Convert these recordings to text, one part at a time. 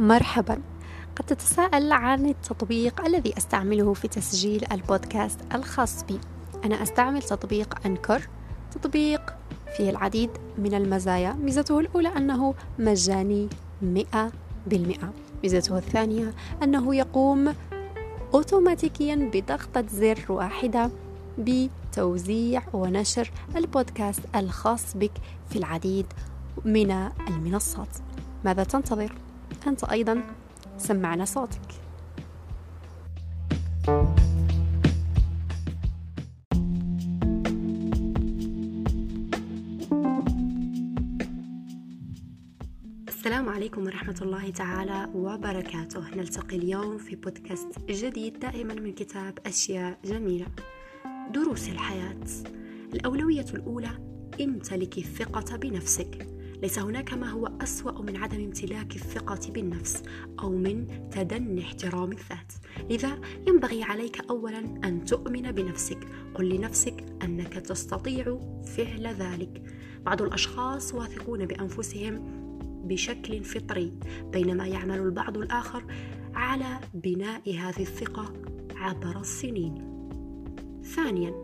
مرحبا. قد تتساءل عن التطبيق الذي أستعمله في تسجيل البودكاست الخاص بي. أنا أستعمل تطبيق أنكر. تطبيق فيه العديد من المزايا. ميزته الأولى أنه مجاني مئة بالمئة. ميزته الثانية أنه يقوم أوتوماتيكيا بضغطة زر واحدة بتوزيع ونشر البودكاست الخاص بك في العديد من المنصات. ماذا تنتظر؟ أنت أيضا سمعنا صوتك. السلام عليكم ورحمة الله تعالى وبركاته. نلتقي اليوم في بودكاست جديد دائما من كتاب أشياء جميلة. دروس الحياة. الأولوية الأولى امتلك الثقة بنفسك. ليس هناك ما هو أسوأ من عدم امتلاك الثقة بالنفس أو من تدني احترام الذات. لذا ينبغي عليك أولا أن تؤمن بنفسك. قل لنفسك أنك تستطيع فعل ذلك. بعض الأشخاص واثقون بأنفسهم بشكل فطري بينما يعمل البعض الآخر على بناء هذه الثقة عبر السنين. ثانيا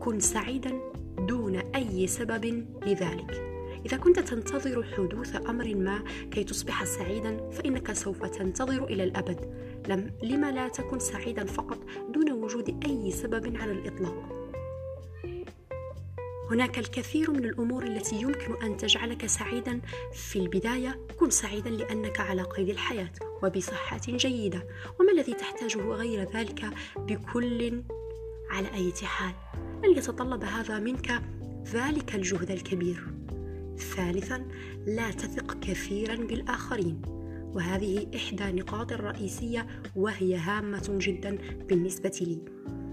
كن سعيدا دون أي سبب لذلك. إذا كنت تنتظر حدوث أمر ما كي تصبح سعيدا فإنك سوف تنتظر إلى الأبد. لم لما لا تكن سعيدا فقط دون وجود أي سبب على الإطلاق. هناك الكثير من الأمور التي يمكن أن تجعلك سعيدا. في البداية كن سعيدا لأنك على قيد الحياة وبصحة جيدة. وما الذي تحتاجه غير ذلك بكل على أي حال؟ لن يتطلب هذا منك ذلك الجهد الكبير. ثالثا لا تثق كثيرا بالآخرين. وهذه إحدى نقاط الرئيسية وهي هامة جدا بالنسبة لي.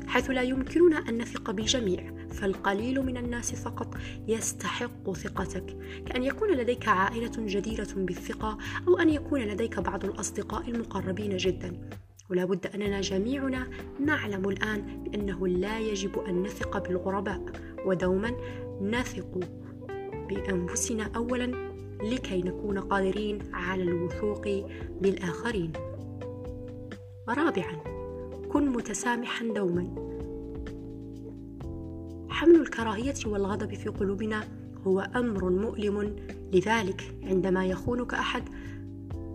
حيث لا يمكننا أن نثق بالجميع فالقليل من الناس فقط يستحق ثقتك. كأن يكون لديك عائلة جديرة بالثقة أو أن يكون لديك بعض الأصدقاء المقربين جدا. ولا بد أننا جميعنا نعلم الآن بأنه لا يجب أن نثق بالغرباء. ودوما نثق بأنفسنا أولا لكي نكون قادرين على الوثوق بالآخرين. رابعا كن متسامحا دوما. حمل الكراهية والغضب في قلوبنا هو أمر مؤلم لذلك عندما يخونك أحد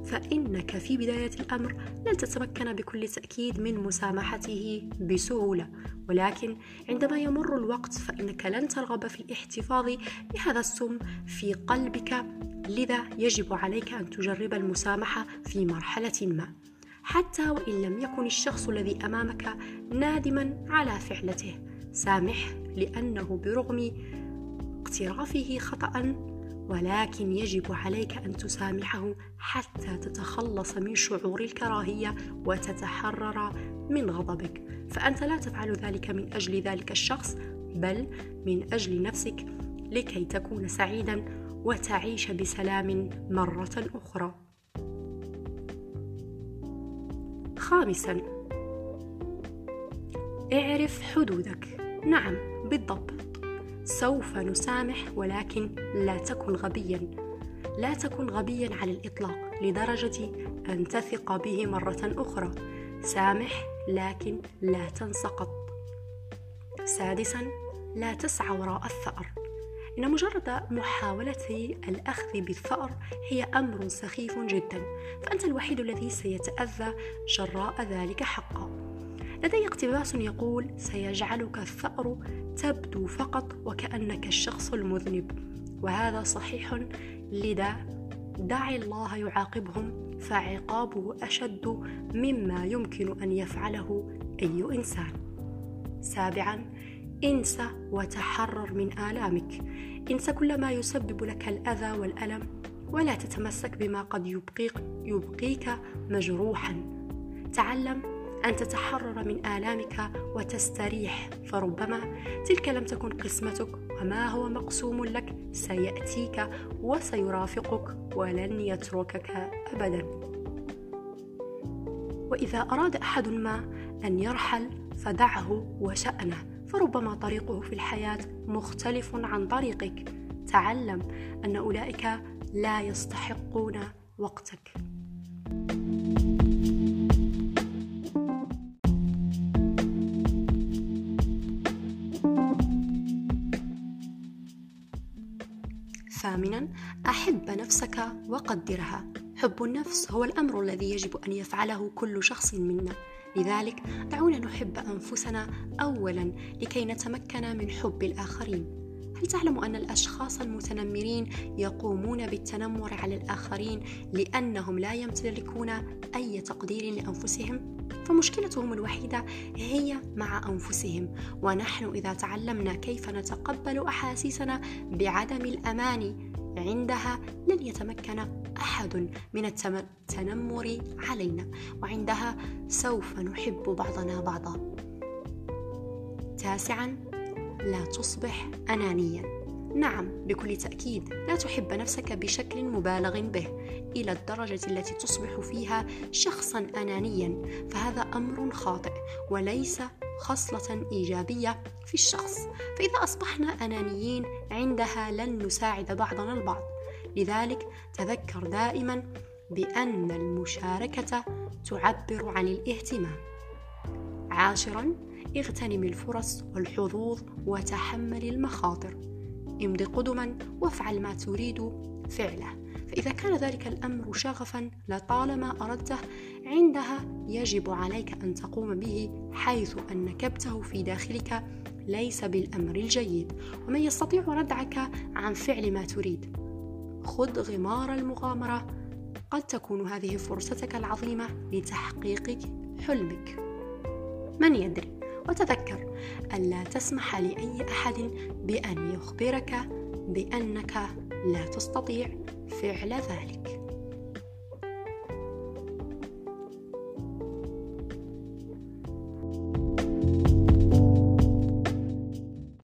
فإنك في بداية الأمر لن تتمكن بكل تأكيد من مسامحته بسهولة. ولكن عندما يمر الوقت فإنك لن ترغب في الاحتفاظ بهذا السم في قلبك لذا يجب عليك أن تجرب المسامحة في مرحلة ما. حتى وإن لم يكن الشخص الذي أمامك نادما على فعلته. سامح لأنه برغم اقترافه خطأ ولكن يجب عليك أن تسامحه حتى تتخلص من شعور الكراهية وتتحرر من غضبك. فأنت لا تفعل ذلك من أجل ذلك الشخص بل من أجل نفسك لكي تكون سعيدا وتعيش بسلام مرة أخرى. خامسا اعرف حدودك. نعم بالضبط. سوف نسامح ولكن لا تكن غبيا. لا تكن غبيا على الإطلاق لدرجة أن تثق به مرة أخرى. سامح لكن لا تنسقط سادسا لا تسعى وراء الثأر. إن مجرد محاولة الأخذ بالثأر هي أمر سخيف جدا فأنت الوحيد الذي سيتأذى جراء ذلك حقا. لدي اقتباس يقول سيجعلك الثأر تبدو فقط وكأنك الشخص المذنب وهذا صحيح لذا دع الله يعاقبهم فعقابه أشد مما يمكن أن يفعله أي إنسان. سابعا انسى وتحرر من آلامك. انسى كل ما يسبب لك الأذى والألم ولا تتمسك بما قد يبقيك, يبقيك مجروحا. تعلم أن تتحرر من آلامك وتستريح فربما تلك لم تكن قسمتك وما هو مقسوم لك؟ سيأتيك وسيرافقك ولن يتركك أبدا. وإذا أراد أحد ما أن يرحل فدعه وشأنه فربما طريقه في الحياة مختلف عن طريقك. تعلم أن أولئك لا يستحقون وقتك. ثامنا أحب نفسك وقدرها. حب النفس هو الأمر الذي يجب أن يفعله كل شخص منا. لذلك دعونا نحب أنفسنا أولا لكي نتمكن من حب الآخرين. هل تعلم أن الأشخاص المتنمرين يقومون بالتنمر على الآخرين لأنهم لا يمتلكون أي تقدير لأنفسهم؟ فمشكلتهم الوحيدة هي مع أنفسهم. ونحن إذا تعلمنا كيف نتقبل أحاسيسنا بعدم الأمان عندها لن يتمكن أحد من التنمر علينا. وعندها سوف نحب بعضنا بعضا. تاسعا لا تصبح انانيا. نعم بكل تأكيد. لا تحب نفسك بشكل مبالغ به إلى الدرجة التي تصبح فيها شخصا انانيا. فهذا أمر خاطئ وليس خصلة إيجابية في الشخص. فإذا أصبحنا أنانيين عندها لن نساعد بعضنا البعض. لذلك تذكر دائما بأن المشاركة تعبر عن الاهتمام. عاشرا اغتنم الفرص والحظوظ وتحمل المخاطر. امض قدما وافعل ما تريد فعله. فإذا كان ذلك الأمر شغفا لطالما أردته عندها يجب عليك أن تقوم به حيث أن كبته في داخلك ليس بالأمر الجيد. ومن يستطيع ردعك عن فعل ما تريد خذ غمار المغامرة. قد تكون هذه فرصتك العظيمة لتحقيق حلمك. من يدري؟ وتذكر ألا تسمح لأي أحد بأن يخبرك بأنك لا تستطيع فعل ذلك.